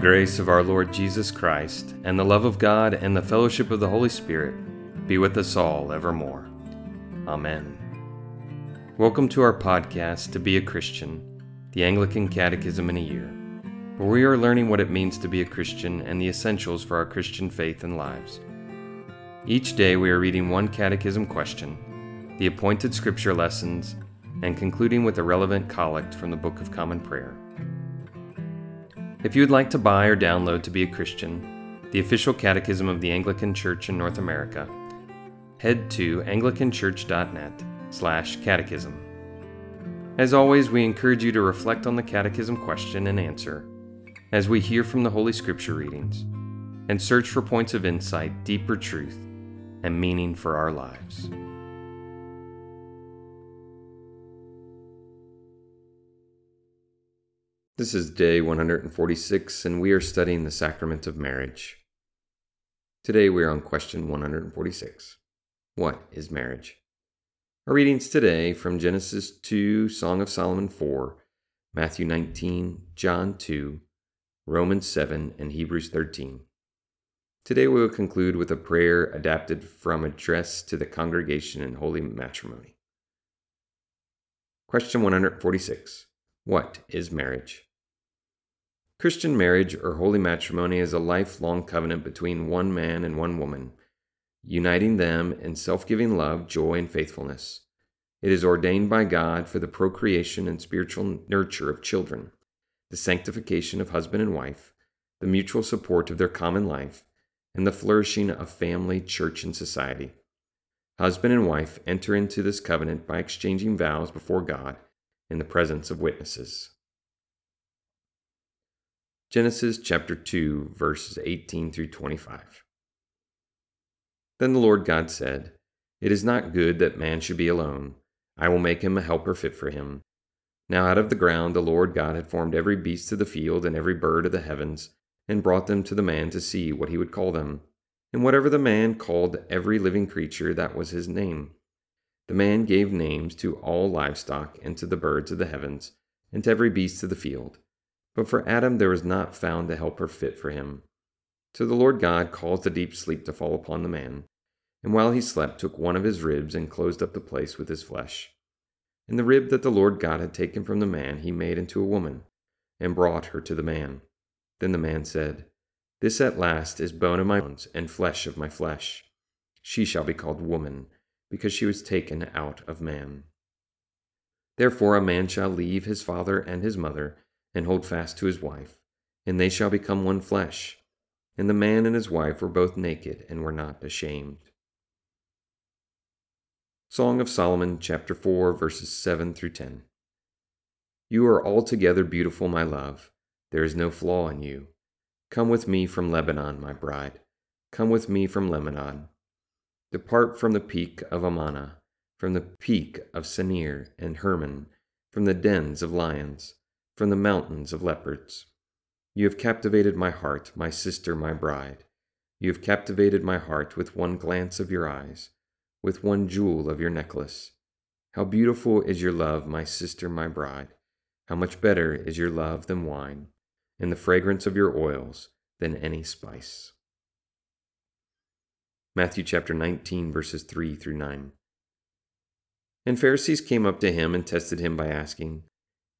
grace of our Lord Jesus Christ, and the love of God, and the fellowship of the Holy Spirit be with us all evermore. Amen. Welcome to our podcast, To Be a Christian, the Anglican Catechism in a Year, where we are learning what it means to be a Christian and the essentials for our Christian faith and lives. Each day we are reading one catechism question, the appointed scripture lessons, and concluding with a relevant collect from the Book of Common Prayer. If you would like to buy or download To Be a Christian, the official catechism of the Anglican Church in North America, head to anglicanchurch.net slash catechism. As always, we encourage you to reflect on the catechism question and answer as we hear from the Holy Scripture readings and search for points of insight, deeper truth, and meaning for our lives. This is day 146, and we are studying the sacrament of marriage. Today we are on question 146 What is marriage? Our readings today from Genesis 2, Song of Solomon 4, Matthew 19, John 2, Romans 7, and Hebrews 13. Today we will conclude with a prayer adapted from Address to the Congregation in Holy Matrimony. Question 146 What is marriage? Christian marriage or holy matrimony is a lifelong covenant between one man and one woman, uniting them in self giving love, joy, and faithfulness. It is ordained by God for the procreation and spiritual nurture of children, the sanctification of husband and wife, the mutual support of their common life, and the flourishing of family, church, and society. Husband and wife enter into this covenant by exchanging vows before God in the presence of witnesses. Genesis chapter 2, verses 18 through 25. Then the Lord God said, It is not good that man should be alone. I will make him a helper fit for him. Now out of the ground the Lord God had formed every beast of the field and every bird of the heavens, and brought them to the man to see what he would call them. And whatever the man called every living creature, that was his name. The man gave names to all livestock, and to the birds of the heavens, and to every beast of the field. But for Adam there was not found a helper fit for him. So the Lord God caused a deep sleep to fall upon the man, and while he slept took one of his ribs and closed up the place with his flesh. And the rib that the Lord God had taken from the man he made into a woman, and brought her to the man. Then the man said, This at last is bone of my bones and flesh of my flesh. She shall be called woman, because she was taken out of man. Therefore a man shall leave his father and his mother, and hold fast to his wife, and they shall become one flesh. And the man and his wife were both naked and were not ashamed. Song of Solomon, chapter 4, verses 7 through 10. You are altogether beautiful, my love. There is no flaw in you. Come with me from Lebanon, my bride. Come with me from Lebanon. Depart from the peak of Amana, from the peak of Senir and Hermon, from the dens of lions from the mountains of leopards. You have captivated my heart, my sister, my bride. You have captivated my heart with one glance of your eyes, with one jewel of your necklace. How beautiful is your love, my sister, my bride. How much better is your love than wine, and the fragrance of your oils than any spice. Matthew chapter 19, verses 3 through 9. And Pharisees came up to him and tested him by asking,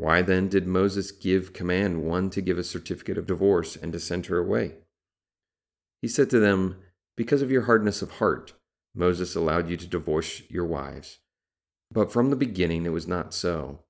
why then did Moses give command one to give a certificate of divorce and to send her away? He said to them, Because of your hardness of heart, Moses allowed you to divorce your wives. But from the beginning it was not so.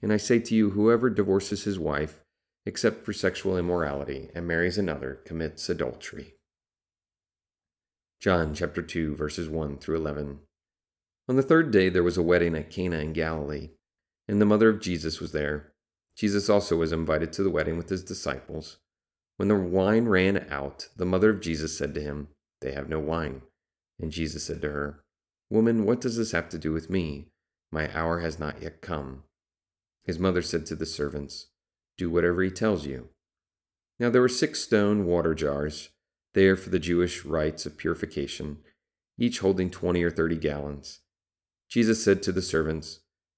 And I say to you, whoever divorces his wife, except for sexual immorality, and marries another, commits adultery. John chapter 2, verses 1 through 11. On the third day there was a wedding at Cana in Galilee and the mother of Jesus was there. Jesus also was invited to the wedding with his disciples. When the wine ran out, the mother of Jesus said to him, They have no wine. And Jesus said to her, Woman, what does this have to do with me? My hour has not yet come. His mother said to the servants, Do whatever he tells you. Now there were six stone water jars there for the Jewish rites of purification, each holding twenty or thirty gallons. Jesus said to the servants,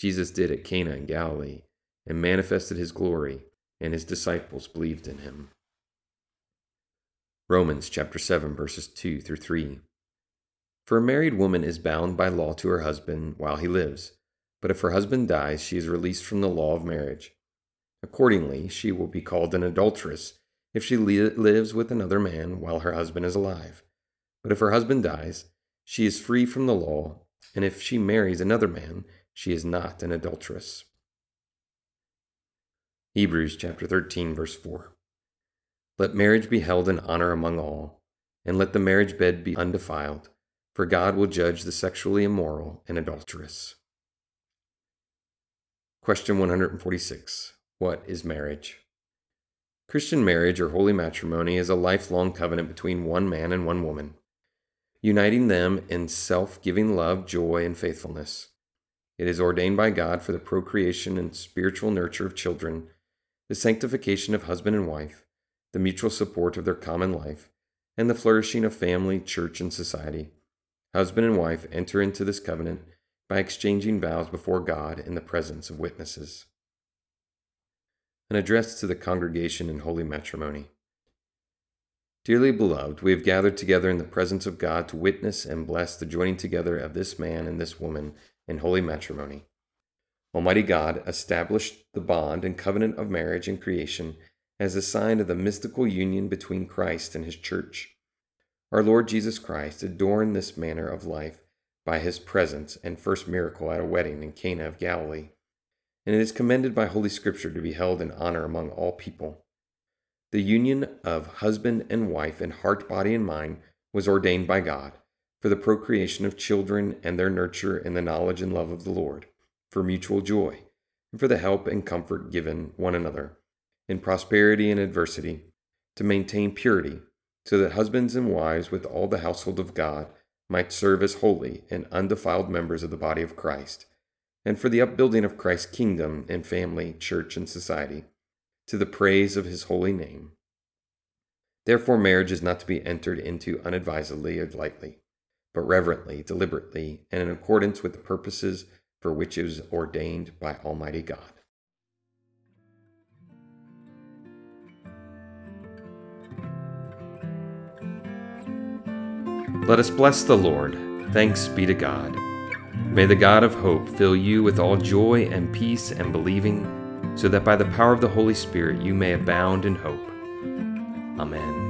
Jesus did at Cana in Galilee, and manifested his glory, and his disciples believed in him. Romans chapter 7 verses 2 through 3. For a married woman is bound by law to her husband while he lives, but if her husband dies, she is released from the law of marriage. Accordingly, she will be called an adulteress if she li- lives with another man while her husband is alive. But if her husband dies, she is free from the law, and if she marries another man, she is not an adulteress. Hebrews chapter 13 verse 4. Let marriage be held in honor among all, and let the marriage bed be undefiled, for God will judge the sexually immoral and adulterous. Question 146. What is marriage? Christian marriage or holy matrimony is a lifelong covenant between one man and one woman, uniting them in self giving love, joy, and faithfulness. It is ordained by God for the procreation and spiritual nurture of children, the sanctification of husband and wife, the mutual support of their common life, and the flourishing of family, church, and society. Husband and wife enter into this covenant by exchanging vows before God in the presence of witnesses an address to the congregation in holy matrimony. Dearly beloved, we have gathered together in the presence of God to witness and bless the joining together of this man and this woman in holy matrimony. Almighty God established the bond and covenant of marriage in creation as a sign of the mystical union between Christ and his church. Our Lord Jesus Christ adorned this manner of life by his presence and first miracle at a wedding in Cana of Galilee and it is commended by Holy Scripture to be held in honor among all people. The union of husband and wife in heart, body, and mind was ordained by God for the procreation of children and their nurture in the knowledge and love of the Lord, for mutual joy, and for the help and comfort given one another, in prosperity and adversity, to maintain purity, so that husbands and wives with all the household of God might serve as holy and undefiled members of the body of Christ and for the upbuilding of Christ's kingdom in family, church, and society, to the praise of his holy name. Therefore, marriage is not to be entered into unadvisedly or lightly, but reverently, deliberately, and in accordance with the purposes for which it was ordained by Almighty God. Let us bless the Lord. Thanks be to God. May the God of hope fill you with all joy and peace and believing, so that by the power of the Holy Spirit you may abound in hope. Amen.